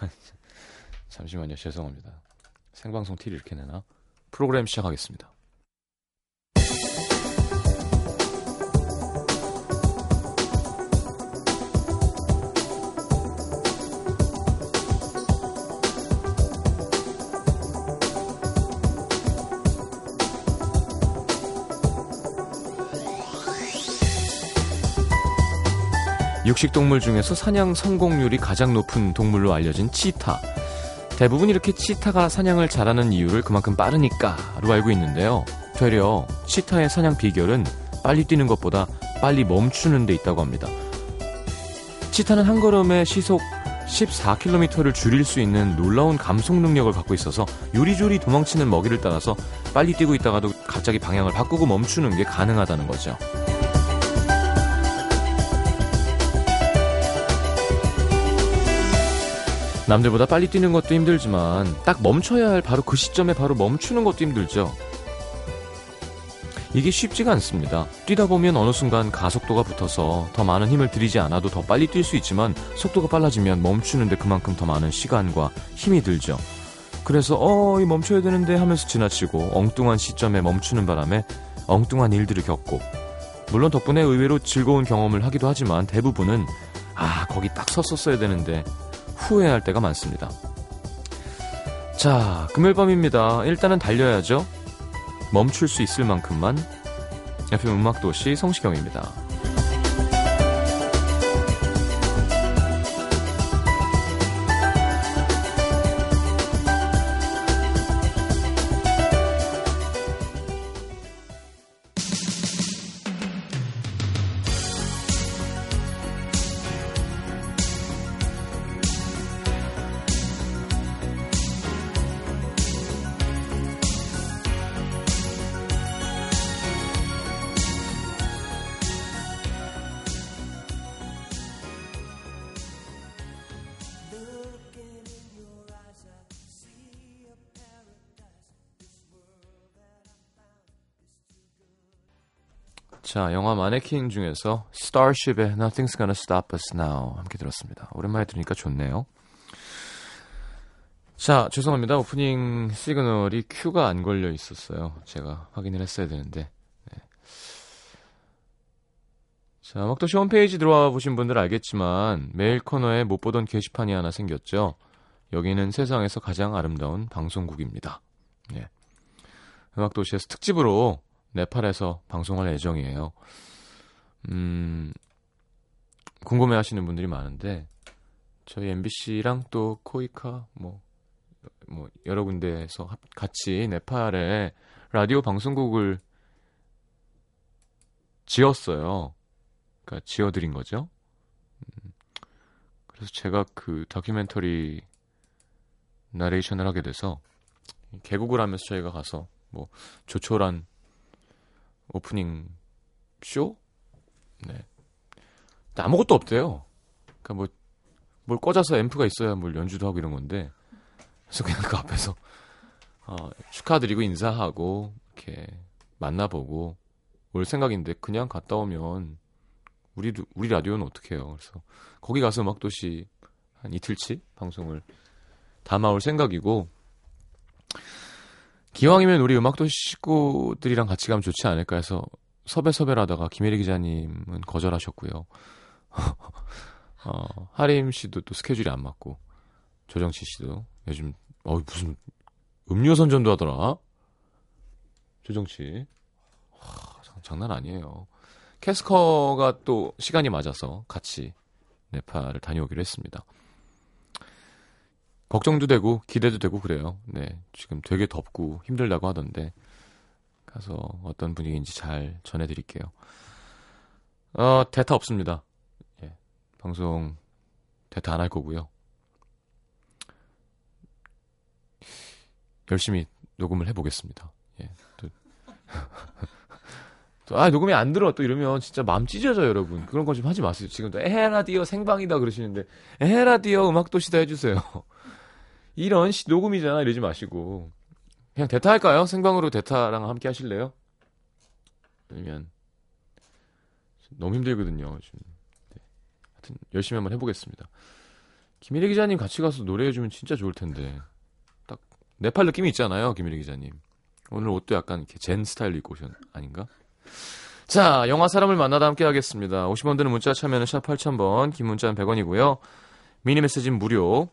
잠시만요. 죄송합니다. 생방송 티를 이렇게 내나? 프로그램 시작하겠습니다. 육식동물 중에서 사냥 성공률이 가장 높은 동물로 알려진 치타. 대부분 이렇게 치타가 사냥을 잘하는 이유를 그만큼 빠르니까로 알고 있는데요. 되려 치타의 사냥 비결은 빨리 뛰는 것보다 빨리 멈추는 데 있다고 합니다. 치타는 한 걸음에 시속 14km를 줄일 수 있는 놀라운 감속 능력을 갖고 있어서 요리조리 도망치는 먹이를 따라서 빨리 뛰고 있다가도 갑자기 방향을 바꾸고 멈추는 게 가능하다는 거죠. 남들보다 빨리 뛰는 것도 힘들지만 딱 멈춰야 할 바로 그 시점에 바로 멈추는 것도 힘들죠. 이게 쉽지가 않습니다. 뛰다 보면 어느 순간 가속도가 붙어서 더 많은 힘을 들이지 않아도 더 빨리 뛸 수 있지만 속도가 빨라지면 멈추는데 그만큼 더 많은 시간과 힘이 들죠. 그래서 어, 이 멈춰야 되는데 하면서 지나치고 엉뚱한 시점에 멈추는 바람에 엉뚱한 일들을 겪고 물론 덕분에 의외로 즐거운 경험을 하기도 하지만 대부분은 아, 거기 딱 섰었어야 되는데 후회할 때가 많습니다. 자, 금요일 밤입니다. 일단은 달려야죠. 멈출 수 있을 만큼만 FM 음악도시 성시경입니다. 마네킹 중에서 Starship의 Nothing's Gonna Stop Us Now 함께 들었습니다. 오랜만에 들으니까 좋네요. 자, 죄송합니다. 오프닝 시그널이 큐가 안 걸려 있었어요. 제가 확인을 했어야 되는데. 네. 자, 막도시 홈페이지 들어와 보신 분들 알겠지만 메일 코너에 못 보던 게시판이 하나 생겼죠. 여기는 세상에서 가장 아름다운 방송국입니다. 네. 음악도시에서 특집으로 네팔에서 방송할 예정이에요. 음, 궁금해 하시는 분들이 많은데, 저희 MBC랑 또 코이카, 뭐, 뭐, 여러 군데에서 같이 네팔에 라디오 방송국을 지었어요. 그러니까 지어드린 거죠. 음, 그래서 제가 그 다큐멘터리 나레이션을 하게 돼서 개국을 하면서 저희가 가서 뭐 조촐한 오프닝 쇼? 네. 아무것도 없대요. 그러니까 뭐, 뭘 꽂아서 앰프가 있어야 뭘 연주도 하고 이런 건데. 그래서 그냥 그 앞에서, 어, 축하드리고 인사하고, 이렇게 만나보고 올 생각인데, 그냥 갔다 오면, 우리, 우리 라디오는 어떻게 해요? 그래서 거기 가서 음악도시 한 이틀치 방송을 담아올 생각이고, 기왕이면 우리 음악도 식구들이랑 같이 가면 좋지 않을까 해서 섭외 섭외를 하다가 김혜리 기자님은 거절하셨고요. 어, 하림 씨도 또 스케줄이 안 맞고 조정치 씨도 요즘 어 무슨 음료 선전도 하더라. 조정치 하, 장난 아니에요. 캐스커가 또 시간이 맞아서 같이 네팔을 다녀오기로 했습니다. 걱정도 되고 기대도 되고 그래요. 네, 지금 되게 덥고 힘들다고 하던데 가서 어떤 분위기인지 잘 전해드릴게요. 어, 대타 없습니다. 예, 방송 대타 안 할 거고요. 열심히 녹음을 해보겠습니다. 예, 또, 또, 아, 녹음이 안 들어. 또 이러면 진짜 마음 찢어져요, 여러분. 그런 거 좀 하지 마세요. 지금도 에헤라디오 생방이다 그러시는데, 에헤라디오 음악도시다 해주세요. 이런 시, 녹음이잖아 이러지 마시고 그냥 대타 할까요? 생방으로 대타랑 함께 하실래요? 아니면 너무 힘들거든요. 지금. 네. 하여튼 열심히 한번 해보겠습니다. 김일희 기자님 같이 가서 노래해주면 진짜 좋을 텐데. 딱 네팔 느낌이 있잖아요, 김일희 기자님. 오늘 옷도 약간 이렇게 젠 스타일로 입고 오셨 아닌가? 자, 영화 사람을 만나다 함께 하겠습니다. 50원 드는 문자 참여는 샵 8000번, 긴 문자는 100원이고요. 미니 메시지는 무료.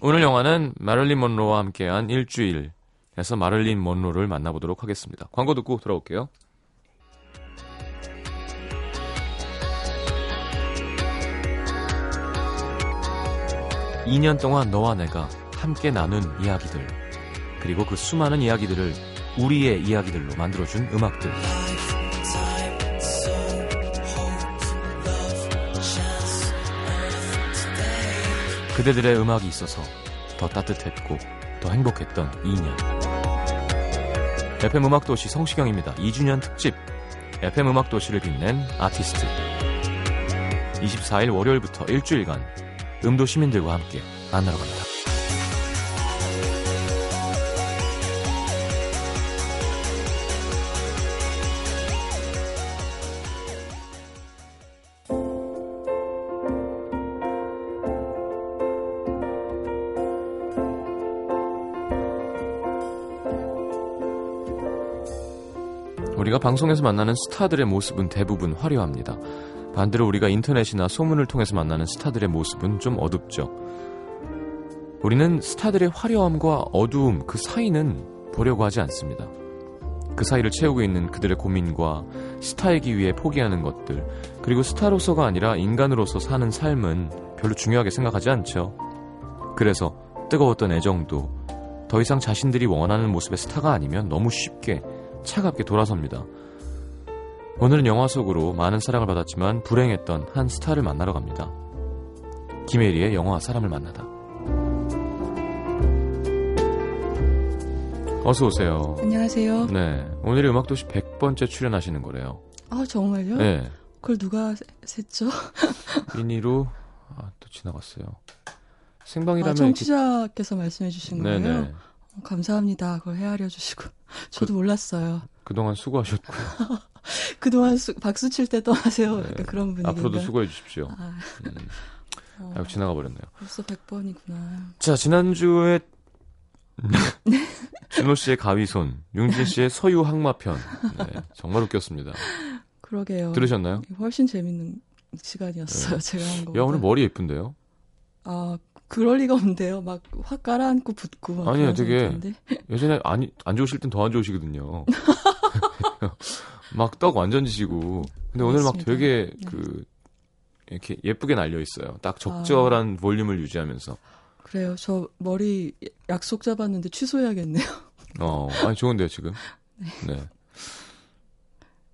오늘 영화는 마를린 먼로와 함께한 일주일 에서 마를린 먼로를 만나보도록 하겠습니다. 광고 듣고 돌아올게요. 2년 동안 너와 내가 함께 나눈 이야기들, 그리고 그 수많은 이야기들을 우리의 이야기들로 만들어준 음악들. 그대들의 음악이 있어서 더 따뜻했고 더 행복했던 2년. FM 음악도시 성시경입니다. 2주년 특집 FM 음악도시를 빛낸 아티스트. 24일 월요일부터 일주일간 음도 시민들과 함께 만나러 갑니다. 우리가 방송에서 만나는 스타들의 모습은 대부분 화려합니다. 반대로 우리가 인터넷이나 소문을 통해서 만나는 스타들의 모습은 좀 어둡죠. 우리는 스타들의 화려함과 어두움 그 사이는 보려고 하지 않습니다. 그 사이를 채우고 있는 그들의 고민과 스타이기 위해 포기하는 것들, 그리고 스타로서가 아니라 인간으로서 사는 삶은 별로 중요하게 생각하지 않죠. 그래서 뜨거웠던 애정도 더 이상 자신들이 원하는 모습의 스타가 아니면 너무 쉽게 차갑게 돌아섭니다. 오늘은 영화 속으로 많은 사랑을 받았지만 불행했던 한 스타를 만나러 갑니다. 김혜리의 영화 사람을 만나다. 어서 오세요. 안녕하세요. 네. 오늘이 음악도시 100번째 출연하시는 거래요. 아, 정말요? 네. 그걸 누가 셌죠? 미니로 아, 또 지나갔어요. 생방이라면 아, 청취자께서 말씀해 주신 네네. 거예요? 어, 감사합니다. 그걸 헤아려 주시고. 저도 몰랐어요. 그동안 수고하셨고요. 그동안 수, 박수 칠 때 떠나세요. 네. 그런 분위기인가 앞으로도 수고해 주십시오. 아, 음. 어, 아이고 지나가 버렸네요. 벌써 100번이구나. 자, 지난주에 준호 씨의 가위손, 융진 씨의 서유 항마편. 네, 정말 웃겼습니다. 그러게요. 들으셨나요? 훨씬 재밌는 시간이었어요. 제가 한 거. 야, 오늘 머리 예쁜데요? 아, 그럴 리가 없는데요. 막 확 가라앉고 붙고. 아니에요, 그런 되게 상태인데. 예전에 안, 안 좋으실 땐 더 안 좋으시거든요. 막 떡 완전 지시고. 근데 오늘 막. 되게 네. 그, 이렇게 예쁘게 날려 있어요. 딱 적절한 아. 볼륨을 유지하면서. 그래요. 저 머리 약속 잡았는데 취소해야겠네요. 어, 아니, 좋은데요, 지금? 네.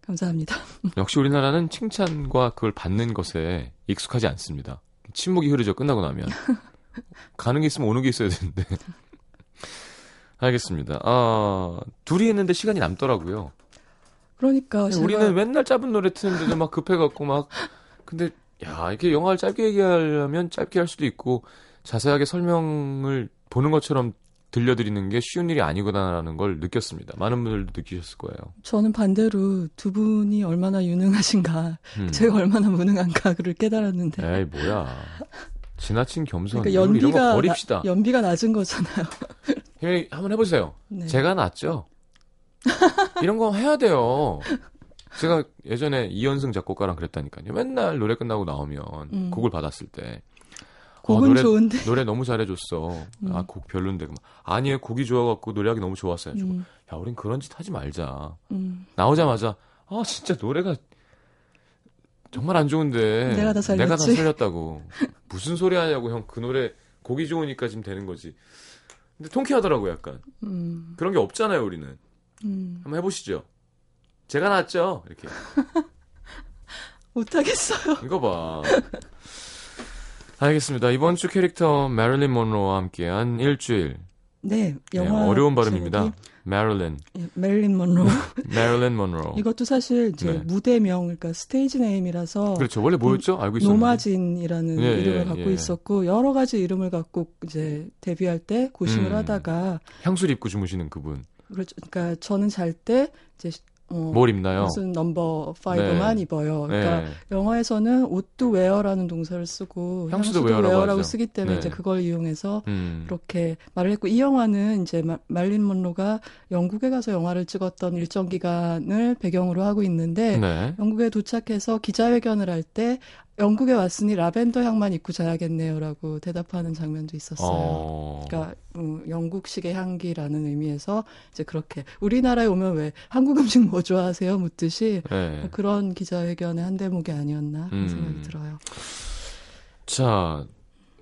감사합니다. 역시 우리나라는 칭찬과 그걸 받는 것에 익숙하지 않습니다. 침묵이 흐르죠, 끝나고 나면. 가는 게 있으면 오는 게 있어야 되는데. 알겠습니다. 아, 둘이 했는데 시간이 남더라고요. 그러니까 제가 우리는 맨날 짧은 노래 트는데도 막 급해갖고 막. 근데, 야, 이렇게 영화를 짧게 얘기하려면 짧게 할 수도 있고, 자세하게 설명을 보는 것처럼 들려드리는 게 쉬운 일이 아니구나라는 걸 느꼈습니다. 많은 분들도 느끼셨을 거예요. 저는 반대로 두 분이 얼마나 유능하신가, 음. 제가 얼마나 무능한가를 깨달았는데. 에이, 뭐야. 지나친 겸손. 그러니까 연비가 버립시다. 나- 연비가 낮은 거잖아요. 형님, 한번 해보세요. 네. 제가 낫죠? 이런 거 해야 돼요. 제가 예전에 이현승 작곡가랑 그랬다니까요. 맨날 노래 끝나고 나오면 음. 곡을 받았을 때 곡은 노래, 좋은데. 노래 너무 잘해줬어. 음. 아, 곡 별론데. 그럼, 아니에요, 곡이 좋아갖고 노래하기 너무 좋았어요. 음, 야, 우린 그런 짓 하지 말자. 음. 나오자마자, 아, 진짜 노래가 정말 안 좋은데. 내가 다 살렸지. 내가 다 살렸다고. 무슨 소리 하냐고, 형. 그 노래, 곡이 좋으니까 지금 되는 거지. 근데 통쾌하더라고, 약간. 음, 그런 게 없잖아요, 우리는. 음. 한번 해보시죠. 제가 낫죠? 이렇게. 못하겠어요. 이거 봐. 알겠습니다. 이번 주 캐릭터 메릴린 먼로와 함께한 일주일. 네, 네, 영화. 어려운 발음입니다. 제목이, 메릴린. 예, 메릴린 먼로. 메릴린 먼로. 이것도 사실 이제 네. 무대명, 그러니까 stage name이라서 그렇죠. 원래 뭐였죠? 알고 있었는데. 노마진이라는 예, 이름을 예, 갖고 예. 있었고 여러 가지 이름을 갖고 이제 데뷔할 때 고심을 음. 하다가 향수를 입고 주무시는 그분. 그렇죠. 그러니까 저는 잘 때 이제 어, 뭘 입나요? 무슨 넘버 5만 네. 입어요. 그러니까 네. 영어에서는 옷도 wear라는 동사를 쓰고 향수도 향수도, wear라고. 쓰기 때문에 네. 이제 그걸 이용해서 음. 그렇게 말을 했고 이 영화는 이제 마- 말린 먼로가 영국에 가서 영화를 찍었던 일정 기간을 배경으로 하고 있는데 네. 영국에 도착해서 기자회견을 할 때 영국에 왔으니 라벤더 향만 입고 자야겠네요라고 대답하는 장면도 있었어요. 어. 그러니까 음, 영국식의 향기라는 의미에서 이제 그렇게 우리나라에 오면 왜 한국 음식 뭐 좋아하세요 묻듯이 네. 그런 기자회견의 한 대목이 아니었나 하는 음. 생각이 들어요. 자,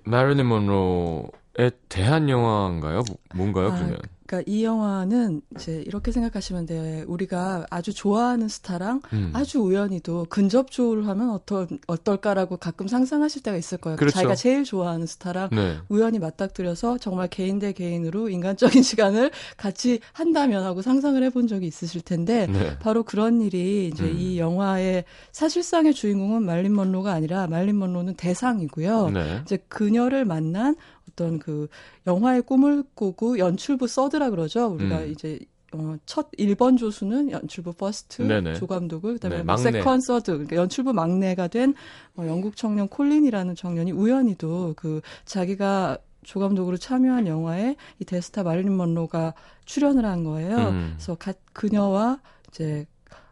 마릴린 먼로에 대한 영화인가요? 뭐- 뭔가요, 아, 그러면? 그러니까 이 영화는 이제 이렇게 생각하시면 돼요. 우리가 아주 좋아하는 스타랑 음. 아주 우연히도 근접 조우를 하면 어떨, 어떨까라고 가끔 상상하실 때가 있을 거예요. 그렇죠. 자기가 제일 좋아하는 스타랑 네. 우연히 맞닥뜨려서 정말 개인 대 개인으로 인간적인 시간을 같이 한다면 하고 상상을 해본 적이 있으실 텐데 네. 바로 그런 일이 이제 음. 이 영화의 사실상의 주인공은 말린 먼로가 아니라 말린 먼로는 대상이고요. 네. 이제 그녀를 만난 어떤 그 영화의 꿈을 꾸고 연출부 서드라 그러죠. 우리가 음. 이제 어, 첫 1번 조수는 연출부 first 네네. 조감독을 그 다음에 네, 뭐. second third 그러니까 연출부 막내가 된 어, 영국 청년 콜린이라는 청년이 우연히도 그 자기가 조감독으로 참여한 영화에 이 데스타 마릴린 먼로가 출연을 한 거예요. 음. 그래서 가- 그녀와 이제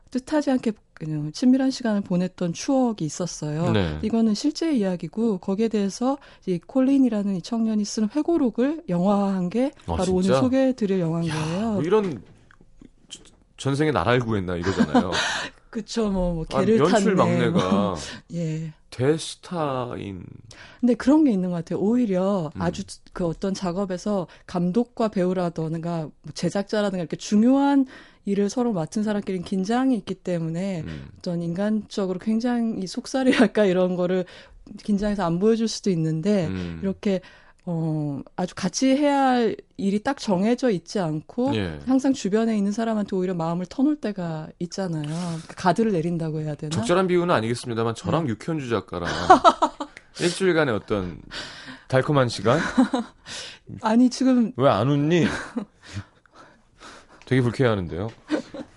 뜻하지 않게 친밀한 시간을 보냈던 추억이 있었어요. 네. 이거는 실제 이야기고 거기에 대해서 이 콜린이라는 이 청년이 쓴 회고록을 영화화한 게 아, 바로 진짜? 오늘 소개해드릴 영화인 거예요. 뭐 이런 저- 전생에 나라를 구했나 이러잖아요. 그쵸, 뭐, 뭐 아, 개를 연출 탔네. 막내가 뭐. 예. 대스타인. 근데 그런 게 있는 것 같아요. 오히려 음. 아주 그 어떤 작업에서 감독과 배우라든가 뭐 제작자라든가 이렇게 중요한 일을 서로 맡은 사람끼리는 긴장이 있기 때문에 음. 어떤 인간적으로 굉장히 속살이랄까 이런 거를 긴장해서 안 보여줄 수도 있는데 음. 이렇게 어 아주 같이 해야 할 일이 딱 정해져 있지 않고 예. 항상 주변에 있는 사람한테 오히려 마음을 터놓을 때가 있잖아요. 그러니까 가드를 내린다고 해야 되나? 적절한 비유는 아니겠습니다만 저랑 네. 육현주 작가랑 일주일간의 어떤 달콤한 시간 아니 지금 왜 안 웃니? 되게 불쾌해하는데요.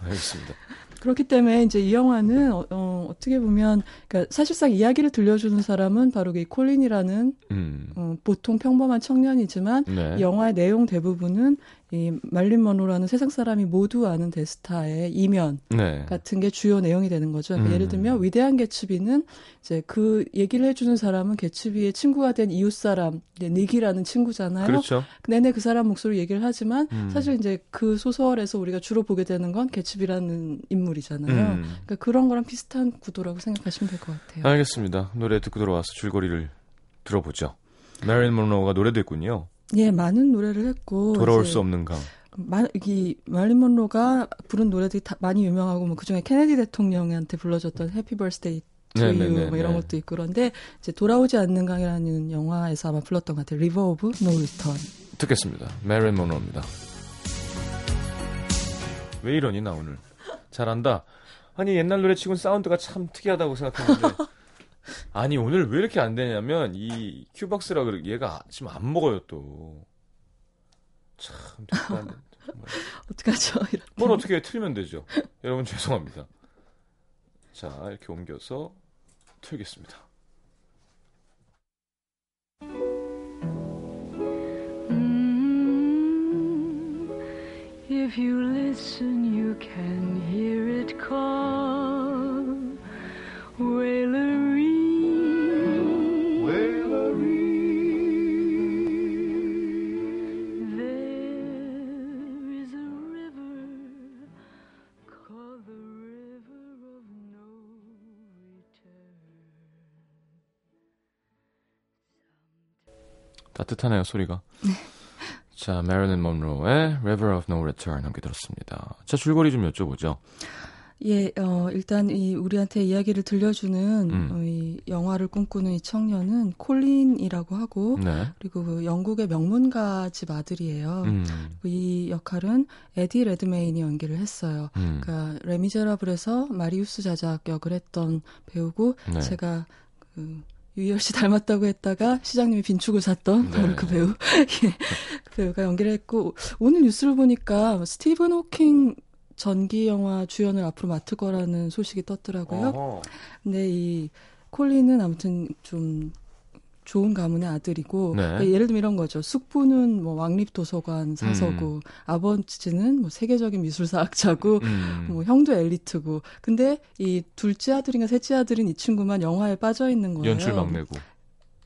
알겠습니다. 그렇기 때문에 이제 이 영화는 어, 어, 어떻게 보면 그러니까 사실상 이야기를 들려주는 사람은 바로 이 콜린이라는 음. 어, 보통 평범한 청년이지만 네. 이 영화의 내용 대부분은 이 말린 먼로라는 세상 사람이 모두 아는 데스타의 이면 네. 같은 게 주요 내용이 되는 거죠. 그러니까 음. 예를 들면 위대한 개츠비는 이제 그 얘기를 해주는 사람은 개츠비의 친구가 된 이웃 사람 닉이라는 친구잖아요. 그렇죠. 내내 그 사람 목소리 얘기를 하지만 음. 사실 이제 그 소설에서 우리가 주로 보게 되는 건 개츠비라는 인물이잖아요. 음. 그러니까 그런 거랑 비슷한 구도라고 생각하시면 될 것 같아요. 알겠습니다. 노래 듣고 들어와서 줄거리를 들어보죠. 메릴린 먼로가 노래도 했군요. 예, 많은 노래를 했고 돌아올 수 없는 강. 마, 이 말린 먼로가 부른 노래들이 다 많이 유명하고 뭐 그중에 케네디 대통령한테 불러줬던 happy birthday you 네, 뭐 이런 네. 것도 있고 그런데 이제 돌아오지 않는 강이라는 영화에서 아마 불렀던 것 같아요. River of No Return. 듣겠습니다. 메릴린 먼로입니다. 왜 이러니 나 오늘 잘한다. 아니 옛날 노래 치곤 사운드가 참 특이하다고 생각했는데 아니 오늘 왜 이렇게 안 되냐면 이 큐박스라 그래 얘가 지금 안 먹어요 또. 참. 정말. 어떡하죠? 이런. 뭘 어떻게 해, 틀면 되죠. 여러분 죄송합니다. 자 이렇게 옮겨서 틀겠습니다. Mm, If you listen, you can hear it call. Wailery. 따뜻하네요 소리가. 자, 메릴린 먼로의 River of No Return 함께 들었습니다. 자, 줄거리 좀 여쭤보죠. 예, 어, 일단 이 우리한테 이야기를 들려주는 음. 어, 이 영화를 꿈꾸는 이 청년은 콜린이라고 하고 네. 그리고 그 영국의 명문가 집 아들이에요. 음, 이 역할은 에디 레드메인이 연기를 했어요. 음, 그러니까 레미제라블에서 마리우스 자작 역을 했던 배우고 네. 제가 그 유희열 씨 닮았다고 했다가 시장님이 빈축을 샀던 네. 바로 그 배우 예, 그 배우가 연기를 했고 오늘 뉴스를 보니까 스티븐 호킹 전기 영화 주연을 앞으로 맡을 거라는 소식이 떴더라고요. 어허. 근데 이 콜린은 아무튼 좀 좋은 가문의 아들이고 네. 그러니까 예를 들면 이런 거죠. 숙부는 뭐 왕립 도서관 사서고 아버지는 뭐 세계적인 미술사학자고 음. 뭐 형도 엘리트고 근데 이 둘째 아들인가 셋째 아들인 이 친구만 영화에 빠져 있는 거예요. 연출 막내고.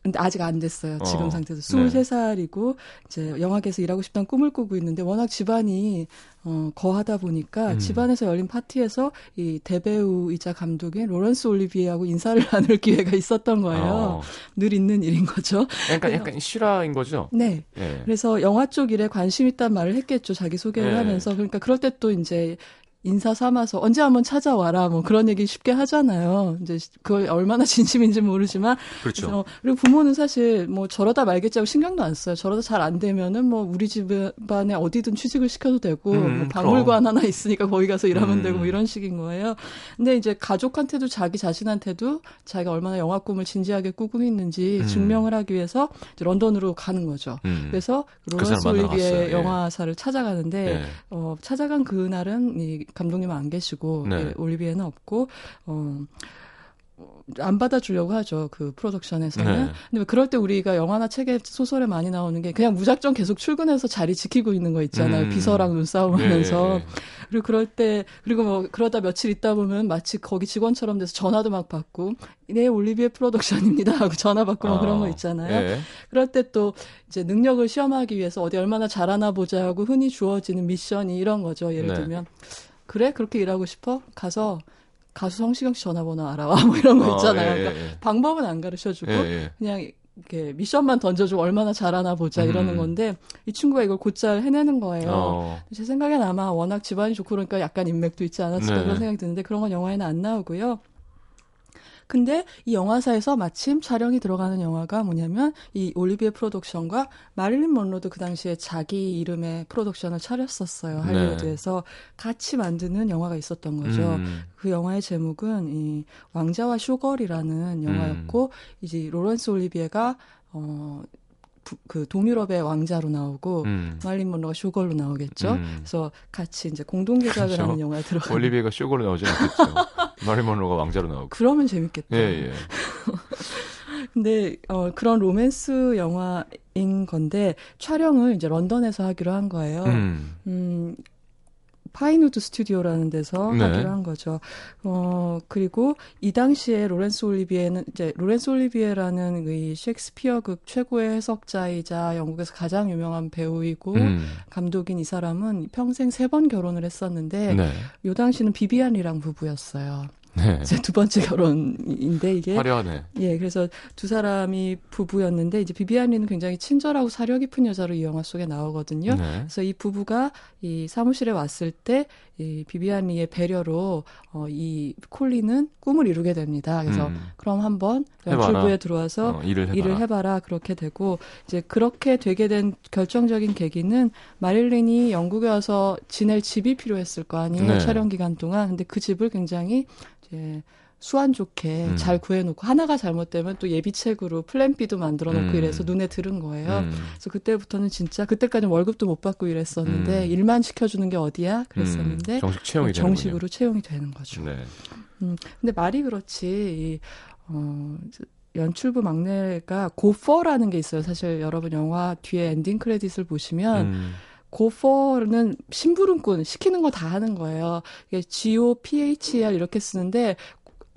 근데 아직 안 됐어요. 지금 어, 상태에서 네. 23살이고 이제 영화계에서 일하고 싶다는 꿈을 꾸고 있는데 워낙 집안이 어 거하다 보니까 음. 집안에서 열린 파티에서 이 대배우이자 감독인 로렌스 올리비에하고 인사를 나눌 기회가 있었던 거예요. 어. 늘 있는 일인 거죠. 약간 약간 실화인 거죠. 네. 예. 그래서 영화 쪽 일에 관심 있다는 말을 했겠죠. 자기 소개를 네. 하면서. 그러니까 그럴 때 또 이제 인사 삼아서 언제 한번 찾아와라 뭐 그런 얘기 쉽게 하잖아요. 이제 그걸 얼마나 진심인지 모르지만 그렇죠. 그래서 그리고 부모는 사실 뭐 저러다 말겠지 하고 신경도 안 써요. 저러다 잘 안 되면은 뭐 우리 집안에 어디든 취직을 시켜도 되고 음, 뭐 박물관 하나 있으니까 거기 가서 일하면 음. 되고 뭐 이런 식인 거예요. 근데 이제 가족한테도 자기 자신한테도 자기가 얼마나 영화 꿈을 진지하게 꾸고 있는지 음. 증명을 하기 위해서 런던으로 가는 거죠. 음. 그래서 그 로런스 만나러 올리비의. 예. 영화사를 찾아가는데 예. 어, 찾아간 그날은 이 감독님은 안 계시고 네. 예, 올리비에는 없고 어, 어, 안 받아주려고 하죠 그 프로덕션에서는. 네. 근데 왜 그럴 때 우리가 영화나 책에 소설에 많이 나오는 게 그냥 무작정 계속 출근해서 자리 지키고 있는 거 있잖아요. 음. 비서랑 눈싸움하면서. 예, 예. 그리고 그럴 때 그리고 뭐 그러다 며칠 있다 보면 마치 거기 직원처럼 돼서 전화도 막 받고 네 올리비에 프로덕션입니다 하고 전화 받고 뭐 그런 거 어, 있잖아요. 예. 그럴 때 또 이제 능력을 시험하기 위해서 어디 얼마나 잘하나 보자 하고 흔히 주어지는 미션이 이런 거죠. 예를 네. 들면 그래 그렇게 일하고 싶어 가서 가수 성시경 씨 전화번호 알아와 뭐 이런 거 어, 있잖아요. 예, 그러니까 예, 방법은 안 가르쳐주고 예, 예. 그냥 이렇게 미션만 던져주고 얼마나 잘하나 보자 이러는 음. 건데 이 친구가 이걸 곧잘 해내는 거예요. 어. 제 생각엔 아마 워낙 집안이 좋고 그러니까 약간 인맥도 있지 않았을까 네. 그런 생각이 드는데 그런 건 영화에는 안 나오고요. 근데 이 영화사에서 마침 촬영이 들어가는 영화가 뭐냐면 이 올리비에 프로덕션과 마릴린 먼로도 그 당시에 자기 이름의 프로덕션을 차렸었어요. 할리우드에서 같이 만드는 영화가 있었던 거죠. 음. 그 영화의 제목은 이 왕자와 쇼걸이라는 영화였고 이제 로렌스 올리비에가 어 부- 그 동유럽의 왕자로 나오고 음. 마릴린 먼로가 쇼걸로 나오겠죠. 음. 그래서 같이 이제 공동 제작을 그렇죠. 하는 영화에 들어가. 올리비에가 쇼걸로 나오지 않겠죠. 마릴린 먼로가 왕자로 나오고. 그러면 재밌겠다. 예, 예. 근데 어 그런 로맨스 영화인 건데 촬영을 이제 런던에서 하기로 한 거예요. 음, 음. 파인우드 스튜디오라는 데서 네. 하기로 한 거죠. 어 그리고 이 당시에 로렌스 올리비에는 이제 로렌스 올리비에라는 이 셰익스피어 극 최고의 해석자이자 영국에서 가장 유명한 배우이고 음. 감독인 이 사람은 평생 세 번 결혼을 했었는데 네. 요 당시는 비비안 리랑 부부였어요. 네. 제 두 번째 결혼인데 이게 화려하네. 예, 그래서 두 사람이 부부였는데 이제 비비안 리는 굉장히 친절하고 사려 깊은 여자로 이 영화 속에 나오거든요. 네. 그래서 이 부부가 이 사무실에 왔을 때 이 비비안 리의 배려로 어, 이 콜리는 꿈을 이루게 됩니다. 그래서 음. 그럼 한번. 연출부에 들어와서 어, 일을 해봐라. 일을 해봐라 그렇게 되고 이제 그렇게 되게 된 결정적인 계기는 마릴린이 영국에 와서 지낼 집이 필요했을 거 아니에요 네. 촬영 기간 동안 근데 그 집을 굉장히 이제 수완 좋게 음. 잘 구해놓고 하나가 잘못되면 또 예비책으로 플랜 B도 만들어놓고 음. 이래서 눈에 들은 거예요. 음. 그래서 그때부터는 진짜 그때까지는 월급도 못 받고 일했었는데 음. 일만 시켜주는 게 어디야 그랬었는데 음. 정식 채용이 정식으로 채용이 되는 거죠. 네. 근데 말이 그렇지, 이, 어, 저- 연출부 막내가 고퍼라는 게 있어요. 사실 여러분 영화 뒤에 엔딩 크레딧을 보시면 음. 고퍼는 심부름꾼 시키는 거 다 하는 거예요. 이게 G O P H E R 이렇게 쓰는데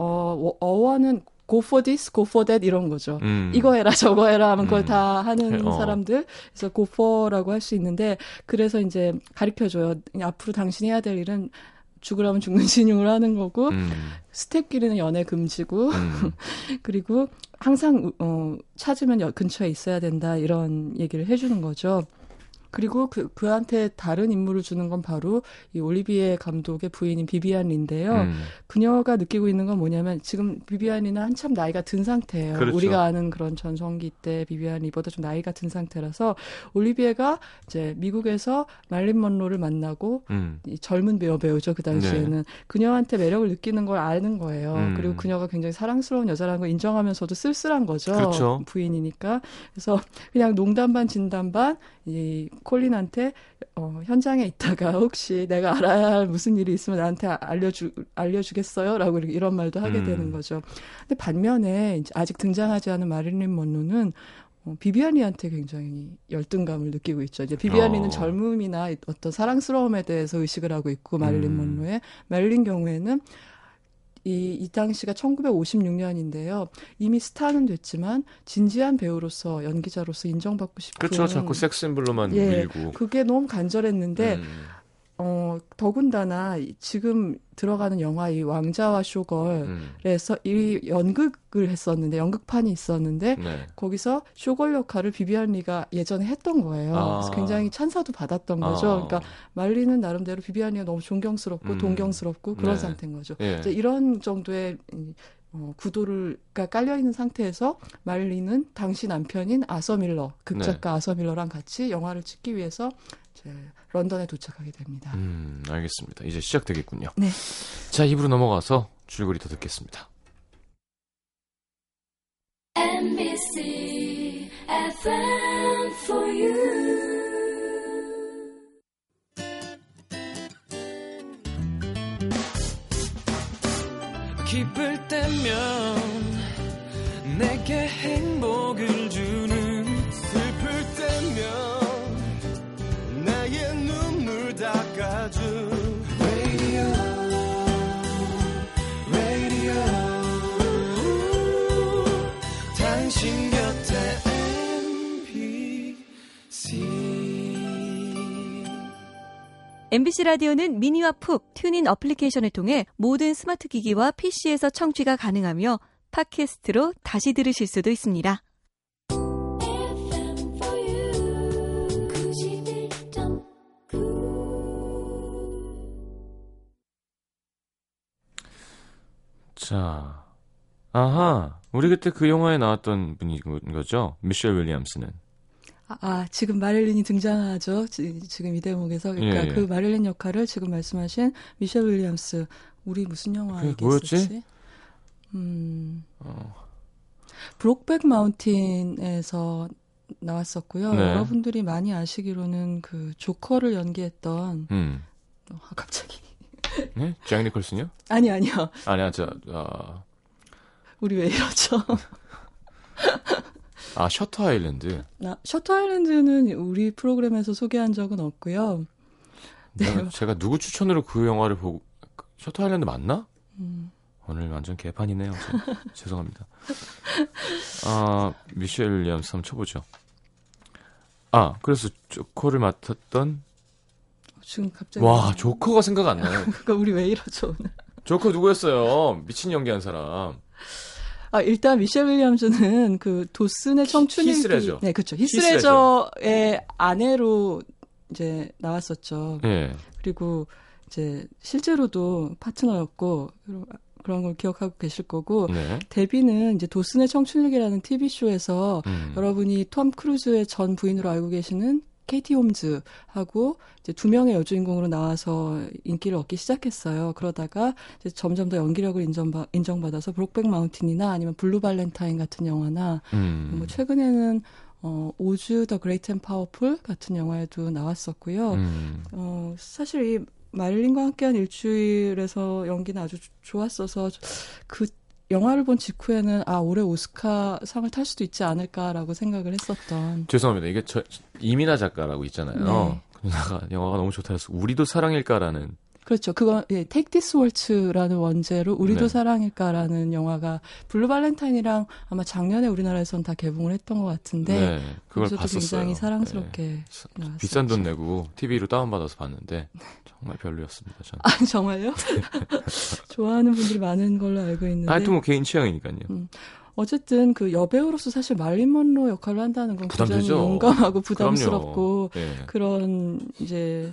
어 어원은 go for this, go for that 이런 거죠. 음. 이거 해라 저거 해라 하면 그걸 음. 다 하는 어. 사람들 그래서 고퍼라고 할 수 있는데 그래서 이제 가르쳐 줘요. 앞으로 당신이 해야 될 일은 죽으라면 죽는 신용을 하는 거고 음. 스텝끼리는 연애 금지고 음. 그리고 항상 어 찾으면 여- 근처에 있어야 된다 이런 얘기를 해주는 거죠. 그리고 그 그한테 다른 임무를 주는 건 바로 이 올리비에 감독의 부인인 비비안 리인데요. 음. 그녀가 느끼고 있는 건 뭐냐면 지금 비비안 리는 한참 나이가 든 상태예요. 그렇죠. 우리가 아는 그런 전성기 때 비비안 리보다 좀 나이가 든 상태라서 올리비에가 이제 미국에서 말린 먼로를 만나고 음. 이 젊은 배우 배우죠 그 당시에는 그녀한테 매력을 느끼는 걸 아는 거예요. 음. 그리고 그녀가 굉장히 사랑스러운 여자라는 걸 인정하면서도 쓸쓸한 거죠. 그렇죠. 부인이니까. 그래서 그냥 농담 반 진담 반이 콜린한테 어, 현장에 있다가 혹시 내가 알아야 할 무슨 일이 있으면 나한테 알려주 알려주겠어요?라고 이런 말도 하게 음. 되는 거죠. 근데 반면에 이제 아직 등장하지 않은 마릴린 먼로는 어, 비비안이한테 굉장히 열등감을 느끼고 있죠. 이제 비비안이는 어. 젊음이나 어떤 사랑스러움에 대해서 의식을 하고 있고 마릴린 음. 먼로의 마릴린 경우에는 이, 이 당시가 1956년인데요. 이미 스타는 됐지만 진지한 배우로서 연기자로서 인정받고 싶은 그렇죠. 자꾸 섹스 앰블로만 예, 밀고. 그게 너무 간절했는데 음. 어 더군다나 이- 지금 들어가는 영화 이 왕자와 쇼걸에서 음. 이 연극을 했었는데 연극판이 있었는데 네. 거기서 쇼걸 역할을 비비안 리가 예전에 했던 거예요. 아. 그래서 굉장히 찬사도 받았던 거죠. 아. 그러니까 말리는 나름대로 비비안 리가 너무 존경스럽고 음. 동경스럽고 그런 네. 상태인 거죠. 예. 이제 이런 정도의 이, 어, 구도를 가 깔려 있는 상태에서 말리는 당시 남편인 아서 밀러 극작가 아서 밀러랑 같이 영화를 찍기 위해서 이제 런던에 도착하게 됩니다. 음, 알겠습니다. 이제 시작되겠군요. 네. 자, 입으로 넘어가서 줄거리 더 듣겠습니다. NBC FM for you. 기쁠 때면 내게 행 MBC 라디오는 미니와 푹 튠인 어플리케이션을 통해 모든 스마트 기기와 PC에서 청취가 가능하며 팟캐스트로 다시 들으실 수도 있습니다. FM for you. 91.9. 자, 아하, 우리 그때 그 영화에 나왔던 분인 거죠? 미셸 윌리엄스는. 아, 아, 지금 마릴린이 등장하죠. 지, 금이 대목에서 그러니까 예. 그 마릴린 역할을 지금 말씀하신 미셸 윌리엄스 우리 무슨 영화 그게 뭐였지? 음, 어, 브록백 마운틴에서 나왔었고요. 네. 여러분들이 많이 아시기로는 그 조커를 연기했던 음. 아, 갑자기 네? 잭 니콜슨이요? 아니 아니요. 아니야, 저, 아, 우리 왜 이러죠? 아, 셔터 아일랜드. 나, 셔터 아일랜드는 우리 프로그램에서 소개한 적은 없고요. 내가, 제가 누구 추천으로 그 영화를 보고, 셔터 아일랜드 맞나? 음, 오늘 완전 개판이네요. 저- 죄송합니다. 아, 미셸 윌리엄스 한번 쳐보죠. 아, 그래서 조커를 맡았던, 지금 갑자기 와, 조커가 생각 안 나요. 그러니까 우리 왜 이러죠 오늘? 조커 누구였어요? 미친 연기한 사람. 아, 일단 미셸 윌리엄즈는 그 도슨의 청춘일기 히스레저. 네, 그렇죠. 히스레저. 히스레저의 아내로 이제 나왔었죠. 예. 그리고 이제 실제로도 파트너였고 그런- 그런 걸 기억하고 계실 거고 네. 데뷔는 이제 도슨의 청춘일기라는 TV 쇼에서 음. 여러분이 톰 크루즈의 전 부인으로 알고 계시는 케이티 홈즈하고 이제 두 명의 여주인공으로 나와서 인기를 얻기 시작했어요. 그러다가 이제 점점 더 연기력을 인정받, 인정받아서 브록백 마운틴이나 아니면 블루 발렌타인 같은 영화나 음. 뭐 최근에는 어, Oz the Great and Powerful 같은 영화에도 나왔었고요. 음. 어, 사실 이 마릴린과 함께한 일주일에서 연기는 아주 조- 좋았어서 그 영화를 본 직후에는 아 올해 오스카 상을 탈 수도 있지 않을까라고 생각을 했었던 죄송합니다. 이게 저 이민아 작가라고 있잖아요. 네. 그 누나가 영화가 너무 좋다 해서 우리도 사랑일까라는 그렇죠. 그건 예, Take This Waltz라는 원제로 우리도 네. 사랑일까라는 영화가 블루 발렌타인이랑 아마 작년에 우리나라에선 다 개봉을 했던 것 같은데 네, 그걸 봤었어요. 굉장히 네. 사랑스럽게 사- 나왔었죠. 비싼 돈 내고 TV로 다운받아서 봤는데 정말 별로였습니다. 저는. 아 정말요? 좋아하는 분들이 많은 걸로 알고 있는데 하여튼 뭐 개인 취향이니까요. 음. 어쨌든 그 여배우로서 사실 마릴린 먼로 역할을 한다는 건 굉장히 부담되죠. 용감하고 부담스럽고. 예. 그런 이제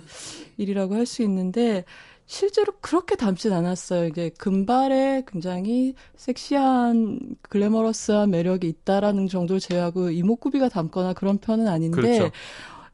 일이라고 할 수 있는데 실제로 그렇게 닮진 않았어요. 이게 금발에 굉장히 섹시한 글래머러스한 매력이 있다라는 정도를 제외하고 이목구비가 닮거나 그런 편은 아닌데 그렇죠.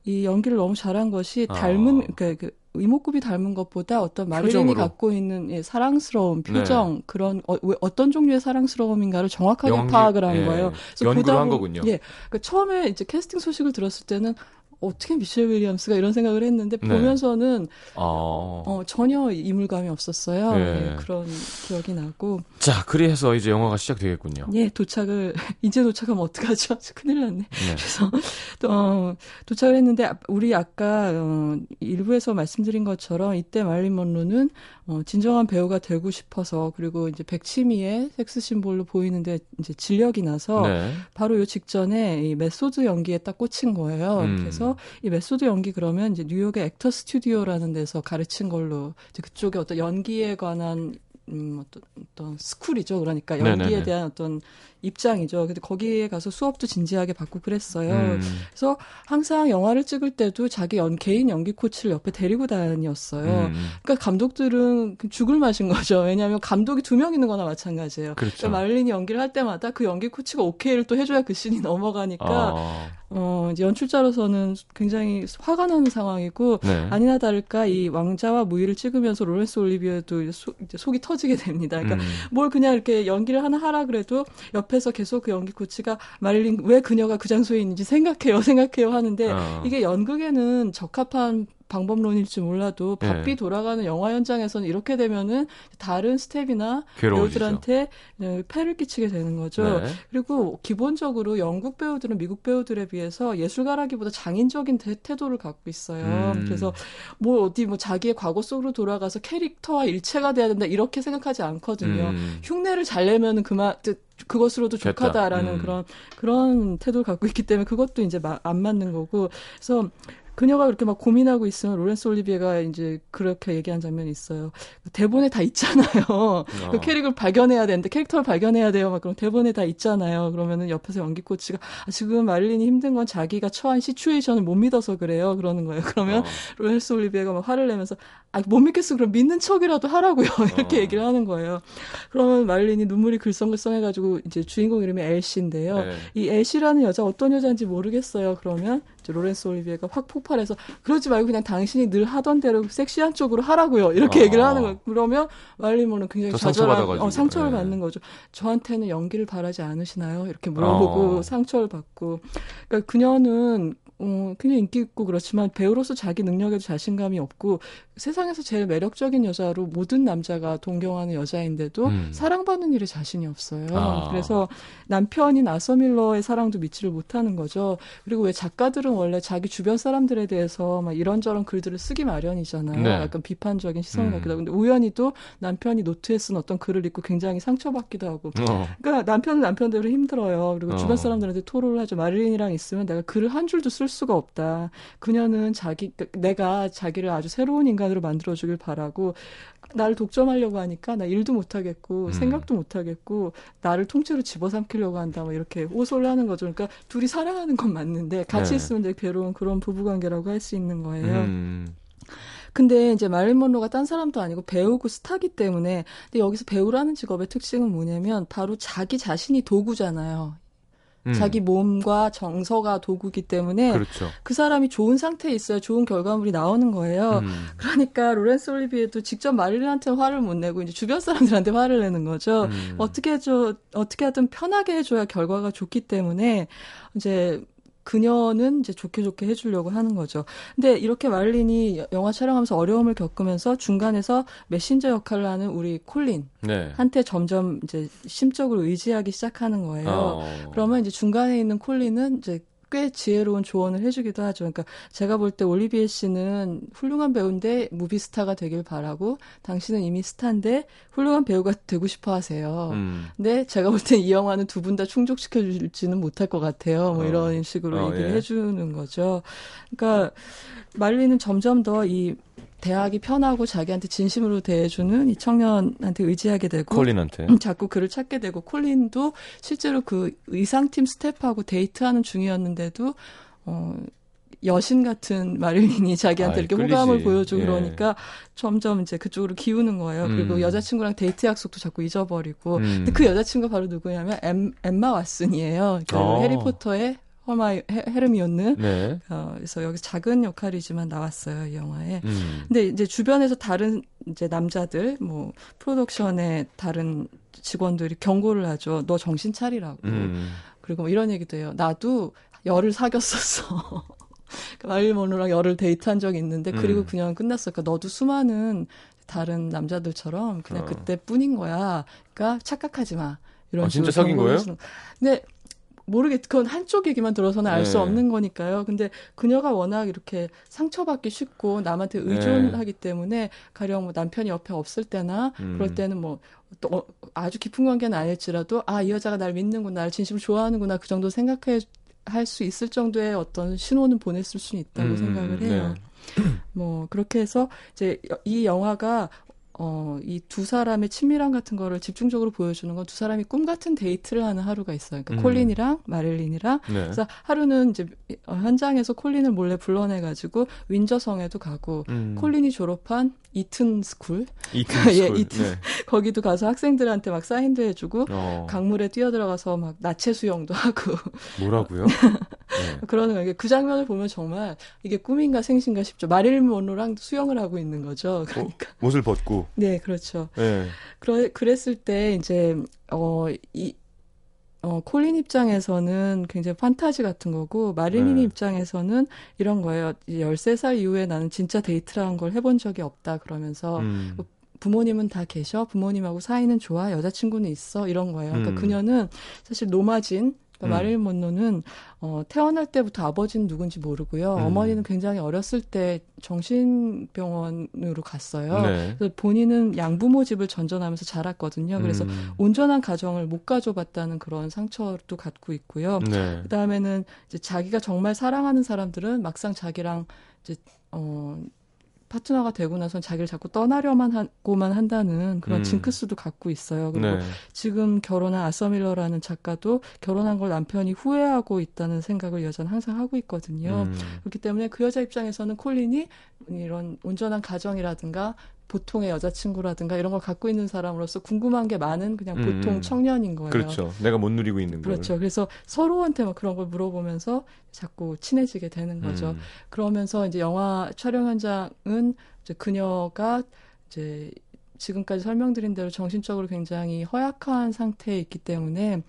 이 연기를 너무 잘한 것이 아. 닮은 그러니까 그 이목구비 닮은 것보다 어떤 마릴린이. 갖고 있는 예, 사랑스러운 네. 표정 그런 어, 왜 어떤 종류의 사랑스러움인가를 정확하게 연기, 파악을 한 예, 거예요. 연구를 보다 한 보- 거군요. 예, 그 처음에 이제 캐스팅 소식을 들었을 때는 어떻게 미셸 윌리엄스가 이런 생각을 했는데 네. 보면서는 어. 어, 전혀 이물감이 없었어요. 네. 예, 그런 기억이 나고 자, 그리해서 이제 영화가 시작되겠군요. 예 도착을 이제 도착하면 어떡하죠? 큰일 났네. 네. 그래서 또, 어, 도착을 했는데 우리 아까 어, 일부에서 말씀드린 것처럼 이때 마릴린 먼로는 어, 진정한 배우가 되고 싶어서 그리고 이제 백치미의 섹스 심볼로 보이는데 이제 진력이 나서 네. 바로 요 직전에 이 메소드 연기에 딱 꽂힌 거예요. 음. 그래서 이 메소드 연기 그러면 이제 뉴욕의 액터 스튜디오라는 데서 가르친 걸로 이제 그쪽에 어떤 연기에 관한 음, 어떤, 어떤 school이죠. 그러니까 연기에 네네네. 대한 어떤 입장이죠. 근데 거기에 가서 수업도 진지하게 받고 그랬어요. 음. 그래서 항상 영화를 찍을 때도 자기 연, 개인 연기 코치를 옆에 데리고 다녔어요. 음. 그러니까 감독들은 그 죽을 맛인 거죠. 왜냐하면 감독이 두 명 있는 거나 마찬가지예요. 그렇죠. 그러니까 마릴린이 연기를 할 때마다 그 연기 코치가 오케이를 또 해줘야 그 씬이 넘어가니까 아, 어, 이제 연출자로서는 굉장히 화가 나는 상황이고 네. 아니나 다를까 이 왕자와 무희를 찍으면서 로렌스 올리비에도 이제, 속- 이제 속이 터지게 됩니다. 그러니까 음. 뭘 그냥 이렇게 연기를 하나 하라 그래도 옆에서 계속 그 연기 코치가 마릴린 왜 그녀가 그 장소에 있는지 생각해요, 생각해요 하는데 어. 이게 연극에는 적합한 방법론일지 몰라도 네. 바삐 돌아가는 영화 현장에서는 이렇게 되면은 다른 스텝이나. 배우들한테 네, 폐를 끼치게 되는 거죠. 네. 그리고 기본적으로 영국 배우들은 미국 배우들에 비해서 예술가라기보다 장인적인 태, 태도를 갖고 있어요. 음. 그래서 뭐 어디 뭐 자기의 과거 속으로 돌아가서 캐릭터와 일체가 돼야 된다 이렇게 생각하지 않거든요. 음. 흉내를 잘 내면은 그만 그- 그것으로도. 족하다라는 음. 그런 그런 태도를 갖고 있기 때문에 그것도 이제 마- 안 맞는 거고 그래서 그녀가 그렇게 막 고민하고 있으면 로렌스 올리비에가 이제 그렇게 얘기한 장면이 있어요. 대본에 다 있잖아요. 어. 그 캐릭을 발견해야 되는데 캐릭터를 발견해야 돼요. 막 그럼 대본에 다 있잖아요. 그러면은 옆에서 연기 코치가 아, 지금 마릴린이 힘든 건 자기가 처한 시츄에이션을 못 믿어서 그래요. 그러는 거예요. 그러면 어. 로렌스 올리비에가 막 화를 내면서 아 못 믿겠어 그럼 믿는 척이라도 하라고요 이렇게 어. 얘기를 하는 거예요. 그러면 마릴린이 눈물이 글썽글썽 해가지고 이제 주인공 이름이 엘씨인데요. 네. 이 엘씨라는 여자 어떤 여자인지 모르겠어요. 그러면 로렌스 올리비에가 확 폭발해서 그러지 말고 그냥 당신이 늘 하던 대로 섹시한 쪽으로 하라고요. 이렇게 어. 얘기를 하는 거예요. 그러면 마릴린은 굉장히 더 좌절한. 어, 상처를 네. 받는 거죠. 저한테는 연기를 바라지 않으시나요? 이렇게 물어보고 어. 상처를 받고. 그러니까 그녀는 어, 굉장히 인기 있고 그렇지만 배우로서 자기 능력에도 자신감이 없고 세상에서 제일 매력적인 여자로 모든 남자가 동경하는 여자인데도 음. 사랑받는 일에 자신이 없어요. 아. 그래서 남편인 아서 밀러의 사랑도 믿지를 못하는 거죠. 그리고 왜 작가들은 원래 자기 주변 사람들에 대해서 막 이런저런 글들을 쓰기 마련이잖아요. 네. 약간 비판적인 시선을 음. 갖기도 하고. 근데 우연히도 남편이 노트에 쓴 어떤 글을 읽고 굉장히 상처받기도 하고. 어. 그러니까 남편은 남편대로 힘들어요. 그리고 어. 주변 사람들한테 토로를 하죠. 마릴린이랑 있으면 내가 글을 한 줄도 쓸 수가 없다. 그녀는 자기 그러니까 내가 자기를 아주 새로운 인간으로 만들어 주길 바라고 나를 독점하려고 하니까 나 일도 못 하겠고 음. 생각도 못 하겠고 나를 통째로 집어삼키려고 한다. 뭐 이렇게 호소를 하는 거죠. 그러니까 둘이 사랑하는 건 맞는데 같이 네. 있으면 되게 괴로운 그런 부부 관계라고 할 수 있는 거예요. 음. 근데 이제 마릴린 먼로가 딴 사람도 아니고 배우고 스타기 때문에 근데 여기서 배우라는 직업의 특징은 뭐냐면 바로 자기 자신이 도구잖아요. 음. 자기 몸과 정서가 도구기 때문에 그렇죠. 그 사람이 좋은 상태에 있어야 좋은 결과물이 나오는 거예요. 음. 그러니까 로렌스 올리비에도 직접 마릴린한테 화를 못 내고 이제 주변 사람들한테 화를 내는 거죠. 음. 어떻게 해줘 어떻게 하든 편하게 해줘야 결과가 좋기 때문에 이제 그녀는 이제 좋게 좋게 해주려고 하는 거죠. 근데 이렇게 마릴린이 여- 영화 촬영하면서 어려움을 겪으면서 중간에서 메신저 역할을 하는 우리 콜린 네. 한테 점점 이제 심적으로 의지하기 시작하는 거예요. 어. 그러면 이제 중간에 있는 콜린은 이제 꽤 지혜로운 조언을 해주기도 하죠. 그러니까 제가 볼 때 올리비에 씨는 훌륭한 배우인데 movie star가 되길 바라고 당신은 이미 스타인데 훌륭한 배우가 되고 싶어 하세요. 음. 근데 제가 볼 때 이 영화는 두 분 다 충족시켜 줄지는 못할 것 같아요. 뭐 어. 이런 식으로 어, 얘기를 예. 해주는 거죠. 그러니까 말리는 점점 더이 대학이 편하고 자기한테 진심으로 대해주는 이 청년한테 의지하게 되고 콜린한테. 음, 자꾸 그를 찾게 되고 콜린도 실제로 그 의상팀 스태프하고 데이트하는 중이었는데도 어 여신 같은 마릴린이 자기한테 아이, 이렇게 끌리지. 호감을 보여주고 예. 그러니까 점점 이제 그쪽으로 기우는 거예요. 그리고 음. 여자친구랑 데이트 약속도 자꾸 잊어버리고. 음. 근데 그 여자친구가 바로 누구냐면 엠, 엠마 왓슨이에요. 그러니까 어. 해리포터의 헤- 헤르미온느. 네. 어, 그래서 여기 작은 역할이지만 나왔어요 이 영화에. 음. 근데 이제 주변에서 다른 이제 남자들 뭐 프로덕션의 다른 직원들이 경고를 하죠. 너 정신 차리라고. 음. 그리고 뭐 이런 얘기도 해요. 나도 열흘 사귀었었어. 그러니까 마릴린 먼로랑 열흘 데이트한 적이 있는데 그리고 음. 그냥 끝났어. 그러니까 너도 수많은 다른 남자들처럼 그냥 어. 그때뿐인 거야. 그러니까 착각하지 마. 이런 아, 진짜 식으로 사귄 거예요? 근데 모르겠. 그건 한쪽 얘기만 들어서는 알수 네. 없는 거니까요. 근데 그녀가 워낙 이렇게 상처받기 쉽고 남한테 네. 의존하기 때문에 가령 뭐 남편이 옆에 없을 때나 음. 그럴 때는 뭐또 어, 아주 깊은 관계는 아닐지라도 아 이 여자가 날 믿는구나, 날 진심으로 좋아하는구나 그 정도 생각해 할 수 있을 정도의 어떤 신호는 보냈을 수는 있다고 음, 생각을 음, 해요. 뭐 그렇게 해서 이제 여- 이 영화가 어, 이 두 사람의 친밀함 같은 거를 집중적으로 보여주는 건 두 사람이 꿈 같은 데이트를 하는 하루가 있어요. 그러니까 음. 콜린이랑 마릴린이랑 네. 그래서 하루는 이제 어, 현장에서 콜린을 몰래 불러내가지고 윈저성에도 가고 음. 콜린이 졸업한 이튼 스쿨 이튼 예, 스쿨. 이튼. 네. 거기도 가서 학생들한테 막 사인도 해주고 어, 강물에 뛰어들어가서 막 나체 수영도 하고 뭐라고요? 네. 그러는 거예요. 그 장면을 보면 정말 이게 꿈인가 생신가 싶죠. 마릴린 먼로랑 수영을 하고 있는 거죠. 그러니까 옷을 벗고. 네 그렇죠. 네. 그러, 그랬을 때 이제 어이 어, 콜린 입장에서는 굉장히 판타지 같은 거고, 마릴린 네. 입장에서는 이런 거예요. 이제 13살 이후에 나는 진짜 데이트라는 걸 해본 적이 없다, 그러면서. 음. 부모님은 다 계셔? 부모님하고 사이는 좋아? 여자친구는 있어? 이런 거예요. 그러니까 음. 그녀는 사실 노마 진, 그러니까 음. 마릴린 먼로는 어, 태어날 때부터 아버지는 누군지 모르고요. 음. 어머니는 굉장히 어렸을 때 정신병원으로 갔어요. 네. 그래서 본인은 양부모 집을 전전하면서 자랐거든요. 그래서 음. 온전한 가정을 못 가져봤다는 그런 상처도 갖고 있고요. 네. 그 다음에는 이제 자기가 정말 사랑하는 사람들은 막상 자기랑 이제 어 파트너가 되고 나선 자기를 자꾸 떠나려만 하고만 한다는 그런 음. 징크스도 갖고 있어요. 그리고 네. 지금 결혼한 아서 밀러라는 작가도 결혼한 걸 남편이 후회하고 있다는 생각을 여자는 항상 하고 있거든요. 음. 그렇기 때문에 그 여자 입장에서는 콜린이 이런 온전한 가정이라든가 보통의 여자친구라든가 이런 걸 갖고 있는 사람으로서 궁금한 게 많은 그냥 음, 보통 음. 청년인 거예요. 그렇죠. 내가 못 누리고 있는 걸. 그렇죠. 그래서 서로한테 막 그런 걸 물어보면서 자꾸 친해지게 되는 거죠. 음. 그러면서 이제 영화 촬영 현장은 이제 그녀가 이제 지금까지 설명드린 대로 정신적으로 굉장히 허약한 상태에 있기 때문에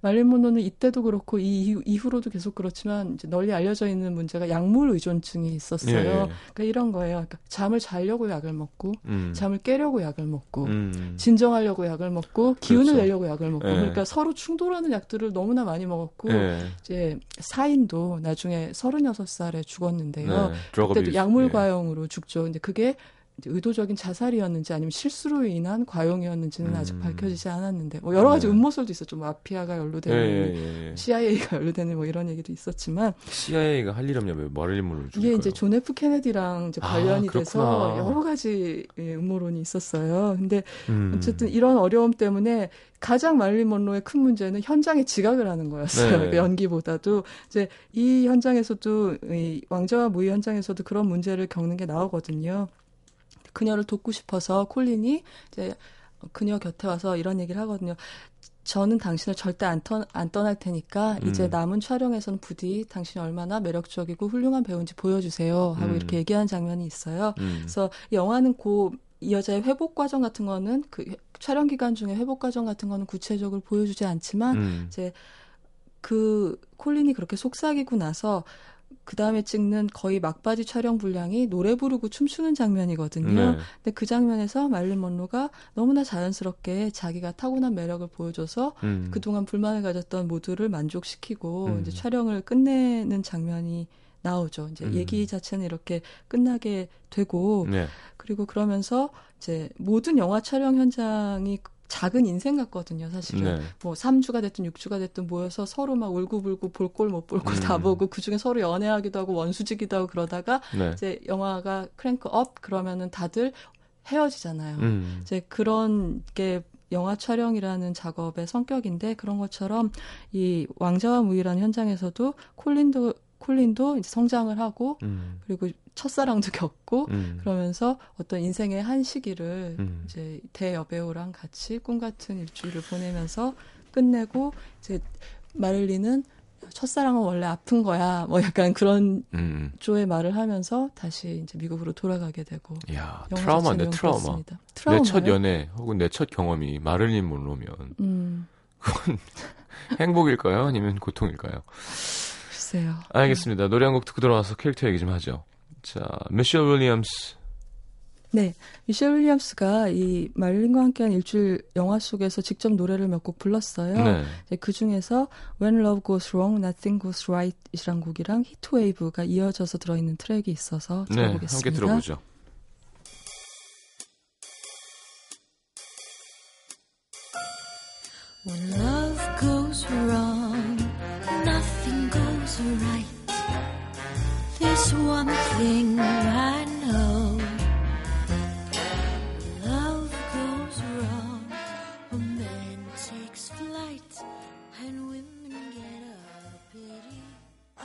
말린 모노는 이때도 그렇고 이 이후- 이후로도 계속 그렇지만 이제 널리 알려져 있는 문제가 약물 의존증이 있었어요. 예, 예. 그러니까 이런 거예요. 그러니까 잠을 자려고 약을 먹고 음. 잠을 깨려고 약을 먹고 음. 진정하려고 약을 먹고 기운을 그렇죠. 내려고 약을 먹고 예. 그러니까 서로 충돌하는 약들을 너무나 많이 먹었고 예. 이제 사인도 나중에 36살에 죽었는데요. 네. 그때도. 약물 예. 과용으로 죽죠. 근데 그게 의도적인 자살이었는지 아니면 실수로 인한 과용이었는지는 음. 아직 밝혀지지 않았는데 뭐 여러 가지 네. 음모설도 있었죠. 뭐 마피아가 예, 연루되는 예, 예, 예. CIA가 연루되는 뭐 이런 얘기도 있었지만 CIA가 할 일 없냐 왜 먼로를 죽일까요? 이게 이제 존 F 케네디랑 이제 아, 관련이 돼서 그렇구나. 여러 가지 예, 음모론이 있었어요. 근데 음. 어쨌든 이런 어려움 때문에 가장 마릴린 먼로의 큰 문제는 현장에 지각을 하는 거였어요. 네. 그러니까 연기보다도 이제 이 현장에서도 이 왕자와 무희 현장에서도 그런 문제를 겪는 게 나오거든요. 그녀를 돕고 싶어서 콜린이 이제 그녀 곁에 와서 이런 얘기를 하거든요. 저는 당신을 절대 안, 떠, 안 떠날 테니까 이제 음. 남은 촬영에서는 부디 당신이 얼마나 매력적이고 훌륭한 배우인지 보여주세요 하고 음. 이렇게 얘기하는 장면이 있어요. 음. 그래서 이 영화는 고 이 여자의 회복 과정 같은 거는 그 촬영 기간 중에 회복 과정 같은 거는 구체적으로 보여주지 않지만 음. 이제 그 콜린이 그렇게 속삭이고 나서 그 다음에 찍는 거의 막바지 촬영 분량이 노래 부르고 춤추는 장면이거든요. 네. 근데 그 장면에서 마릴린 먼로가 너무나 자연스럽게 자기가 타고난 매력을 보여줘서 음. 그동안 불만을 가졌던 모두를 만족시키고 음. 이제 촬영을 끝내는 장면이 나오죠. 이제 음. 얘기 자체는 이렇게 끝나게 되고 네. 그리고 그러면서 이제 모든 영화 촬영 현장이 작은 인생 같거든요, 사실은. 네. 뭐 3주가 됐든 6주가 됐든 모여서 서로 막 울고불고 볼 꼴 못 볼 꼴 다 음. 보고 그중에 서로 연애하기도 하고 원수지기도 하고 그러다가 네. 이제 영화가 크랭크 업 그러면은 다들 헤어지잖아요. 음. 이제 그런 게 영화 촬영이라는 작업의 성격인데 그런 것처럼 이 왕자와 무이라는 현장에서도 콜린도 콜린도 이제 성장을 하고 음. 그리고 첫사랑도 겪고 음. 그러면서 어떤 인생의 한 시기를 음. 이제 대여배우랑 같이 꿈 같은 일주일을 보내면서 끝내고 이제 마릴리는 첫사랑은 원래 아픈 거야 뭐 약간 그런 음. 조의 말을 하면서 다시 이제 미국으로 돌아가게 되고 야, 트라우마인데 트라우마. 그렇습니다. 내 첫? 연애 혹은 내 첫 경험이 마릴린 먼로면 음, 행복일까요? 아니면 고통일까요? 해주세요. 알겠습니다. 노래 한 곡 듣고 들어와서 캐릭터 얘기 좀 하죠. 자, 미셸 윌리엄스. 네, 미셸 윌리엄스가 이 마릴린과 함께한 일주일 영화 속에서 직접 노래를 몇 곡 불렀어요. 네. 그 중에서 When Love Goes Wrong, Nothing Goes Right이란 곡이랑 Heat Wave가 이어져서 들어있는 트랙이 있어서 네, 들어보겠습니다. 함께 들어보죠. When love There's one thing I know. When love goes wrong, a man takes flight, and women get a pity. Oh.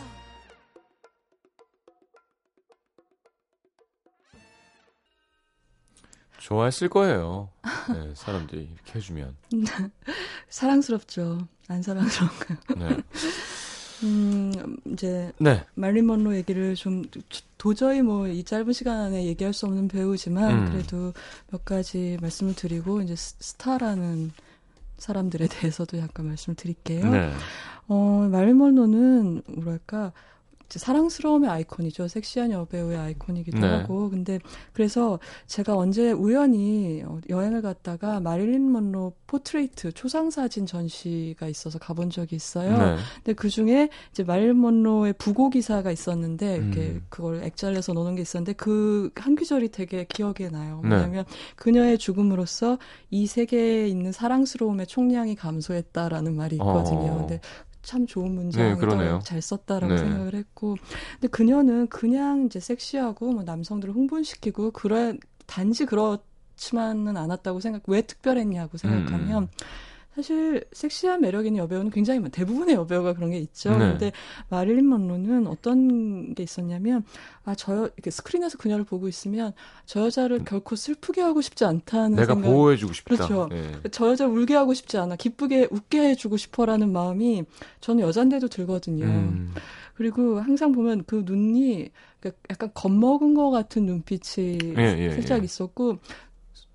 좋아했을 거예요. 네, 사람들이 이렇게 해주면. 사랑스럽죠. 안 사랑스러운가요? 네. 음, 이제 네. 말린 먼로 얘기를 좀 도저히 뭐 이 짧은 시간 안에 얘기할 수 없는 배우지만 음. 그래도 몇 가지 말씀을 드리고 이제 스- 스타라는 사람들에 대해서도 약간 말씀을 드릴게요. 네. 어, 말린 먼로는 뭐랄까 사랑스러움의 아이콘이죠. 섹시한 여배우의 아이콘이기도 네. 하고. 근데 그래서 제가 언제 우연히 어, 여행을 갔다가 마릴린 먼로 포트레이트 초상 사진 전시가 있어서 가본 적이 있어요. 네. 근데 그 중에 이제 마릴린 먼로의 부고 기사가 있었는데 이렇게 음. 그걸 액자를해서 놓는 게 있었는데 그한 구절이 되게 기억에 나요. 네. 뭐냐면 그녀의 죽음으로써 이 세계에 있는 사랑스러움의 총량이 감소했다라는 말이 있거든요. 어. 근데 참 좋은 문장을 네. 잘 썼다라고 네. 생각을 했고, 근데 그녀는 그냥 이제 섹시하고 뭐 남성들을 흥분시키고 그래 단지 그렇지만은 않았다고 생각. 왜 특별했냐고 생각하면. 음. 사실 섹시한 매력 있는 여배우는 굉장히 많- 대부분의 여배우가 그런 게 있죠. 네. 근데 마릴린 먼로는 어떤 게 있었냐면 아저 이렇게 스크린에서 그녀를 보고 있으면 저 여자를 결코 슬프게 하고 싶지 않다는 내가 생각. 보호해주고 싶다. 그렇죠. 네. 저 여자 울게 하고 싶지 않아. 기쁘게 웃게 해주고 싶어라는 마음이 저는 여잔데도 들거든요. 음. 그리고 항상 보면 그 눈이 그러니까 약간 겁먹은 것 같은 눈빛이 예, 예, 살짝 예. 있었고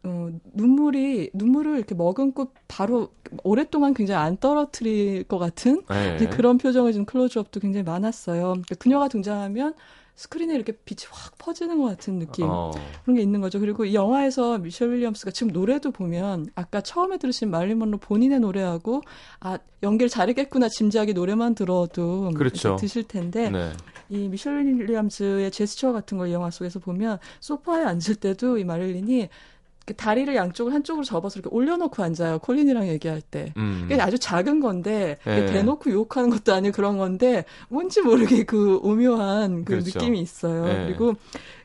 어, 눈물이 눈물을 이렇게 머금고 바로 오랫동안 굉장히 안 떨어뜨릴 것 같은 네. 그런 표정을 준 클로즈업도 굉장히 많았어요. 그러니까 그녀가 등장하면 스크린에 이렇게 빛이 확 퍼지는 것 같은 느낌 어. 그런 게 있는 거죠. 그리고 이 영화에서 미셸 윌리엄스가 지금 노래도 보면 아까 처음에 들으신 말린 먼로 본인의 노래하고 아 연기를 잘했겠구나 짐작이 노래만 들어도 그렇죠. 드실 텐데 네. 이 미셸 윌리엄스의 제스처 같은 걸이 영화 속에서 보면 소파에 앉을 때도 이 마릴린이 다리를 양쪽을 한쪽으로 접어서 이렇게 올려놓고 앉아요. 콜린이랑 얘기할 때. 음. 그게 아주 작은 건데 네. 대놓고 유혹하는 것도 아니고 그런 건데 뭔지 모르게 그 오묘한 그 그렇죠. 느낌이 있어요. 네. 그리고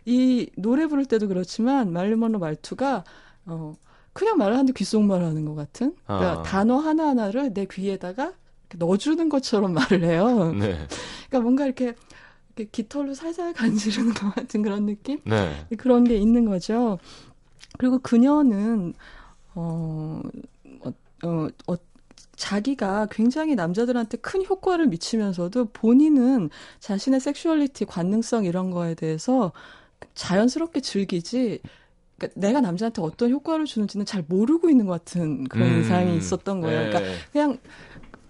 이 노래 부를 때도 그렇지만 말린 먼로 말투가 어 그냥 말을 하는데 귓속말을 하는 것 같은 그러니까 아. 단어 하나 하나를 내 귀에다가 넣어주는 것처럼 말을 해요. 네. 그러니까 뭔가 이렇게, 이렇게 깃털로 살살 간지르는 것 같은 그런 느낌? 네. 그런 게 있는 거죠. 그리고 그녀는 어, 어, 어, 어, 자기가 굉장히 남자들한테 큰 효과를 미치면서도 본인은 자신의 섹슈얼리티, 관능성 이런 거에 대해서 자연스럽게 즐기지. 그러니까 내가 남자한테 어떤 효과를 주는지는 잘 모르고 있는 것 같은 그런 음. 인상이 있었던 거예요. 네. 그러니까 그냥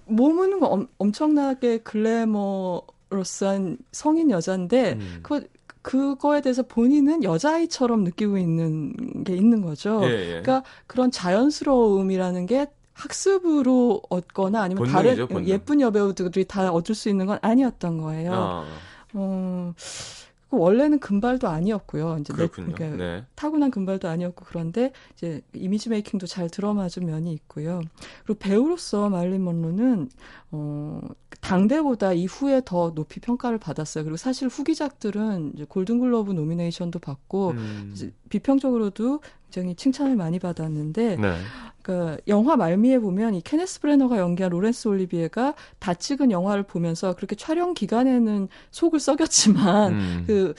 몸은 엄, 엄청나게 글래머러스한 성인 여자인데 음. 그 그거에 대해서 본인은 여자아이처럼 느끼고 있는 게 있는 거죠. 예, 예. 그러니까 그런 자연스러움이라는 게 학습으로 얻거나 아니면 본능이죠, 다른 본능. 예쁜 여배우들이 다 얻을 수 있는 건 아니었던 거예요. 아, 어, 그 원래는 금발도 아니었고요. 이제 내- 그렇군요. 그러니까 네. 타고난 금발도 아니었고 그런데 이제 이미지 메이킹도 잘 들어맞은 면이 있고요. 그리고 배우로서 마릴린 먼로는 어 당대보다 이후에 더 높이 평가를 받았어요. 그리고 사실 후기작들은 이제 골든글러브 nomination도 받고 음. 비평적으로도 굉장히 칭찬을 많이 받았는데 네. 그 영화 말미에 보면 이 케네스 브래너가 연기한 로렌스 올리비에가 다 찍은 영화를 보면서 그렇게 촬영 기간에는 속을 썩였지만 음. 그,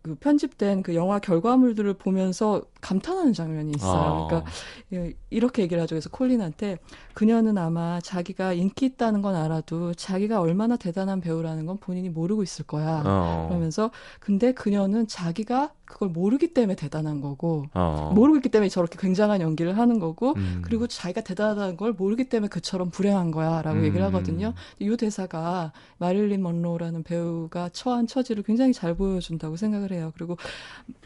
그 편집된 그 영화 결과물들을 보면서 감탄하는 장면이 있어요. 아. 그러니까 예, 이렇게 얘기를 하죠. 그래서 콜린한테 그녀는 아마 자기가 인기 있다는 건 알아도 자기가 얼마나 대단한 배우라는 건 본인이 모르고 있을 거야. 어. 그러면서 근데 그녀는 자기가 그걸 모르기 때문에 대단한 거고 어. 모르고 있기 때문에 저렇게 굉장한 연기를 하는 거고 음. 그리고 자기가 대단하다는 걸 모르기 때문에 그처럼 불행한 거야라고 음. 얘기를 하거든요. 이 대사가 마릴린 먼로라는 배우가 처한 처지를 굉장히 잘 보여준다고 생각을 해요. 그리고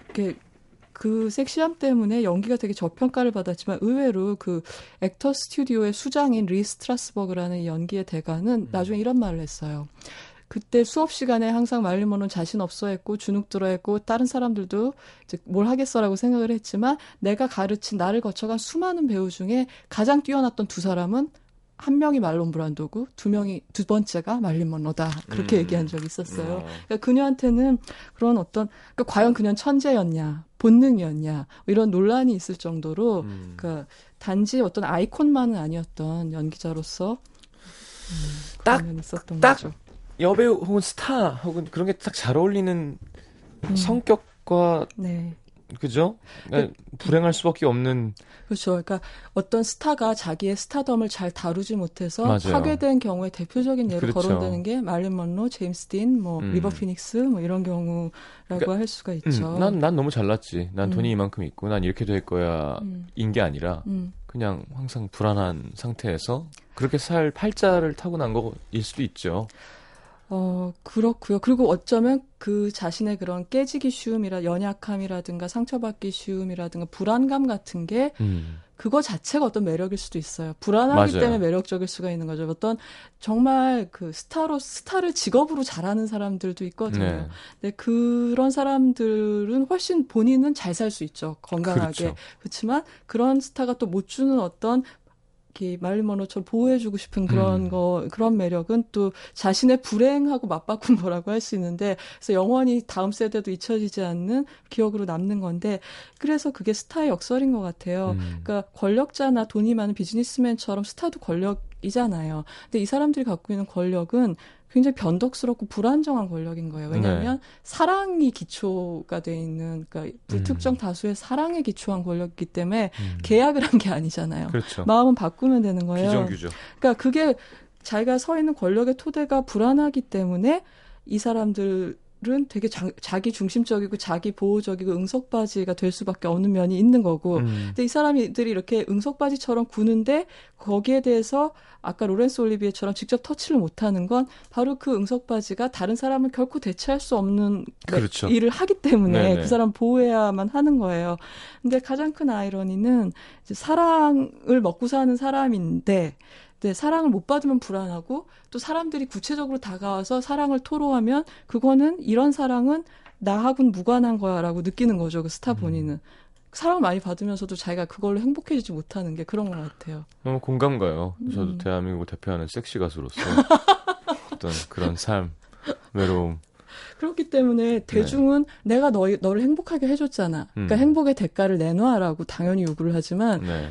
이렇게 그 섹시함 때문에 연기가 되게 저평가를 받았지만 의외로 그 액터 스튜디오의 수장인 리 스트라스버그라는 이 연기의 대가는 나중에 이런 말을 했어요. 그때 수업 시간에 항상 먼로는 자신 없어 했고 주눅 들어 했고 다른 사람들도 이제 뭘 하겠어라고 생각을 했지만 내가 가르친 나를 거쳐간 수많은 배우 중에 가장 뛰어났던 두 사람은 한 명이 말론 브란도고 두 명이 두 번째가 말린 먼로다 그렇게 음. 얘기한 적이 있었어요. 어. 그러니까 그녀한테는 그런 어떤 그러니까 과연 그녀는 천재였냐 본능이었냐 뭐 이런 논란이 있을 정도로 음. 그러니까 단지 어떤 아이콘만은 아니었던 연기자로서 음, 딱- 있었던 딱 거죠. 여배우 혹은 스타 혹은 그런 게 딱 잘 어울리는 음. 성격과 네. 그죠? 그러니까 불행할 수밖에 없는 그렇죠. 그러니까 어떤 스타가 자기의 스타덤을 잘 다루지 못해서 맞아요. 파괴된 경우에 대표적인 예로 그렇죠. 거론되는 게 마릴린 먼로, 제임스 딘, 뭐 음. 리버 피닉스 뭐 이런 경우라고 그러니까, 할 수가 있죠. 음, 난, 난 너무 잘났지. 난 음. 돈이 이만큼 있고, 난 이렇게 될 거야. 음, 인게 아니라, 음. 그냥 항상 불안한 상태에서 그렇게 살 팔자를 타고난 거일 수도 있죠. 어, 그렇고요. 그리고 어쩌면 그 자신의 그런 깨지기 쉬움이라 연약함이라든가 상처받기 쉬움이라든가 불안감 같은 게 음. 그거 자체가 어떤 매력일 수도 있어요. 불안하기 맞아요. 때문에 매력적일 수가 있는 거죠. 어떤 정말 그 스타로 스타를 직업으로 잘하는 사람들도 있거든요. 네. 근데 그런 사람들은 훨씬 본인은 잘 살 수 있죠. 건강하게. 그렇죠. 그렇지만 그런 스타가 또 못 주는 어떤 이렇게 마릴린 먼로처럼 보호해주고 싶은 그런 음. 거 그런 매력은 또 자신의 불행하고 맞바꾼 거라고 할 수 있는데 그래서 영원히 다음 세대도 잊혀지지 않는 기억으로 남는 건데 그래서 그게 스타의 역설인 것 같아요. 음. 그러니까 권력자나 돈이 많은 비즈니스맨처럼 스타도 권력 이잖아요. 근데 이 사람들이 갖고 있는 권력은 굉장히 변덕스럽고 불안정한 권력인 거예요. 왜냐하면 네. 사랑이 기초가 돼 있는 그러니까 불특정 다수의 사랑에 기초한 권력이기 때문에 음. 계약을 한게 아니잖아요. 그렇죠. 마음은 바꾸면 되는 거예요. 비정규죠. 그러니까 그게 자기가 서 있는 권력의 토대가 불안하기 때문에 이 사람들 은 되게 자, 기 중심적이고 자기 보호적이고 응석바지가 될 수밖에 없는 면이 있는 거고 음. 근데 이 사람들이 이렇게 응석바지처럼 구는데 거기에 대해서 아까 로렌스 올리비에처럼 직접 터치를 못하는 건 바로 그 응석바지가 다른 사람을 결코 대체할 수 없는 그렇죠. 일을 하기 때문에 네네. 그 사람 보호해야만 하는 거예요. 근데 가장 큰 아이러니는 사랑을 먹고 사는 사람인데 네, 사랑을 못 받으면 불안하고 또 사람들이 구체적으로 다가와서 사랑을 토로하면 그거는 이런 사랑은 나하고는 무관한 거야라고 느끼는 거죠. 그 스타 본인은. 사랑을 많이 받으면서도 자기가 그걸로 행복해지지 못하는 게 그런 것 같아요. 너무 공감 가요. 저도 음. 대한민국을 대표하는 섹시 가수로서 어떤 그런 삶, 외로움. 그렇기 때문에 대중은 내가 너, 너를 행복하게 해줬잖아. 그러니까 음. 행복의 대가를 내놔라고 당연히 요구를 하지만 네.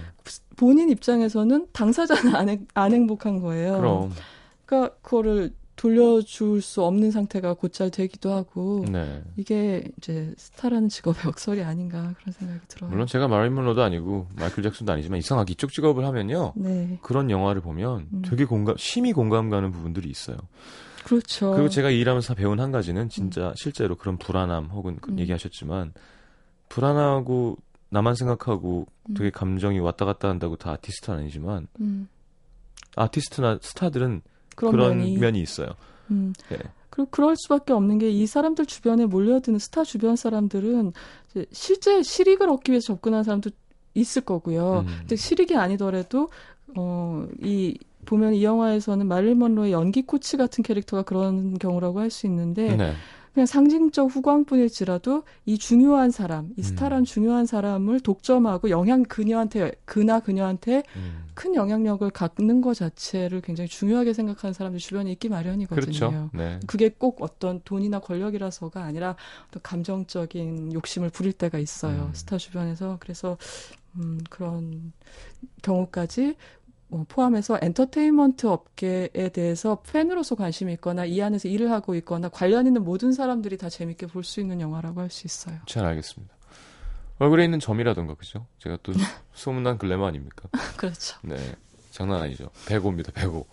본인 입장에서는 당사자는 안, 행- 안 행복한 거예요. 그럼. 그러니까 그거를 돌려줄 수 없는 상태가 곧잘 되기도 하고 네. 이게 이제 스타라는 직업의 역설이 아닌가 그런 생각이 들어요. 물론 제가 마릴린 먼로도 아니고 마이클 잭슨도 아니지만 이상하게 이쪽 직업을 하면요. 네, 그런 영화를 보면 음. 되게 공감, 심히 공감 가는 부분들이 있어요. 그렇죠. 그리고 제가 일하면서 배운 한 가지는 진짜 실제로 그런 불안함 혹은 그 음. 얘기하셨지만 불안하고 나만 생각하고 음. 되게 감정이 왔다 갔다 한다고 다 아티스트는 아니지만 음, 아티스트나 스타들은 그런, 그런, 면이, 면이 있어요. 음. 네. 그리고 그럴 수밖에 없는 게 이 사람들 주변에 몰려드는 스타 주변 사람들은 실제 실익을 얻기 위해서 접근하는 사람도 있을 거고요. 음. 근데 실익이 아니더라도 어, 이 보면 이 영화에서는 마릴린 먼로의 연기 코치 같은 캐릭터가 그런 경우라고 할 수 있는데 네. 그냥 상징적 후광뿐일지라도 이 중요한 사람, 이 스타란 음. 중요한 사람을 독점하고 영향 그녀한테 그나 그녀한테 음. 큰 영향력을 갖는 것 자체를 굉장히 중요하게 생각하는 사람들이 주변에 있기 마련이거든요. 그렇죠. 네. 그게 꼭 어떤 돈이나 권력이라서가 아니라 어떤 감정적인 욕심을 부릴 때가 있어요. 음. 스타 주변에서. 그래서 음, 그런 경우까지 어, 포함해서 엔터테인먼트 업계에 대해서 팬으로서 관심이 있거나 이 안에서 일을 하고 있거나 관련 있는 모든 사람들이 다 재밌게 볼 수 있는 영화라고 할 수 있어요. 잘 알겠습니다. 얼굴에 있는 점이라던가 그죠? 제가 또 소문난 글래머 아닙니까? 그렇죠. 네, 장난 아니죠. 배고입니다, 배고.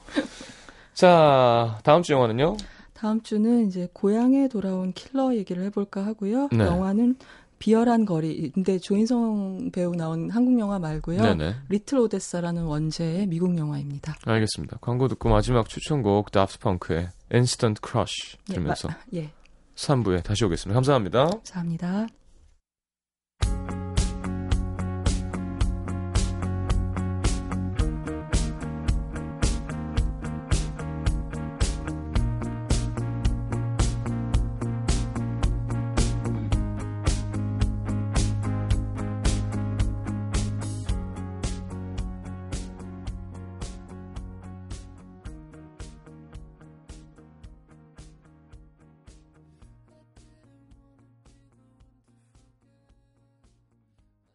자, 다음 주 영화는요? 다음 주는 이제 고향에 돌아온 킬러 얘기를 해볼까 하고요. 네. 영화는 비열한 거리. 근데 조인성 배우 나온 한국 영화 말고요. 네네. 리틀 오데사라는 원제의 미국 영화입니다. 알겠습니다. 광고 듣고 마지막 추천곡 다프트 펑크의 Instant Crush 예, 들으면서 마- 예, 3부에 다시 오겠습니다. 감사합니다. 감사합니다.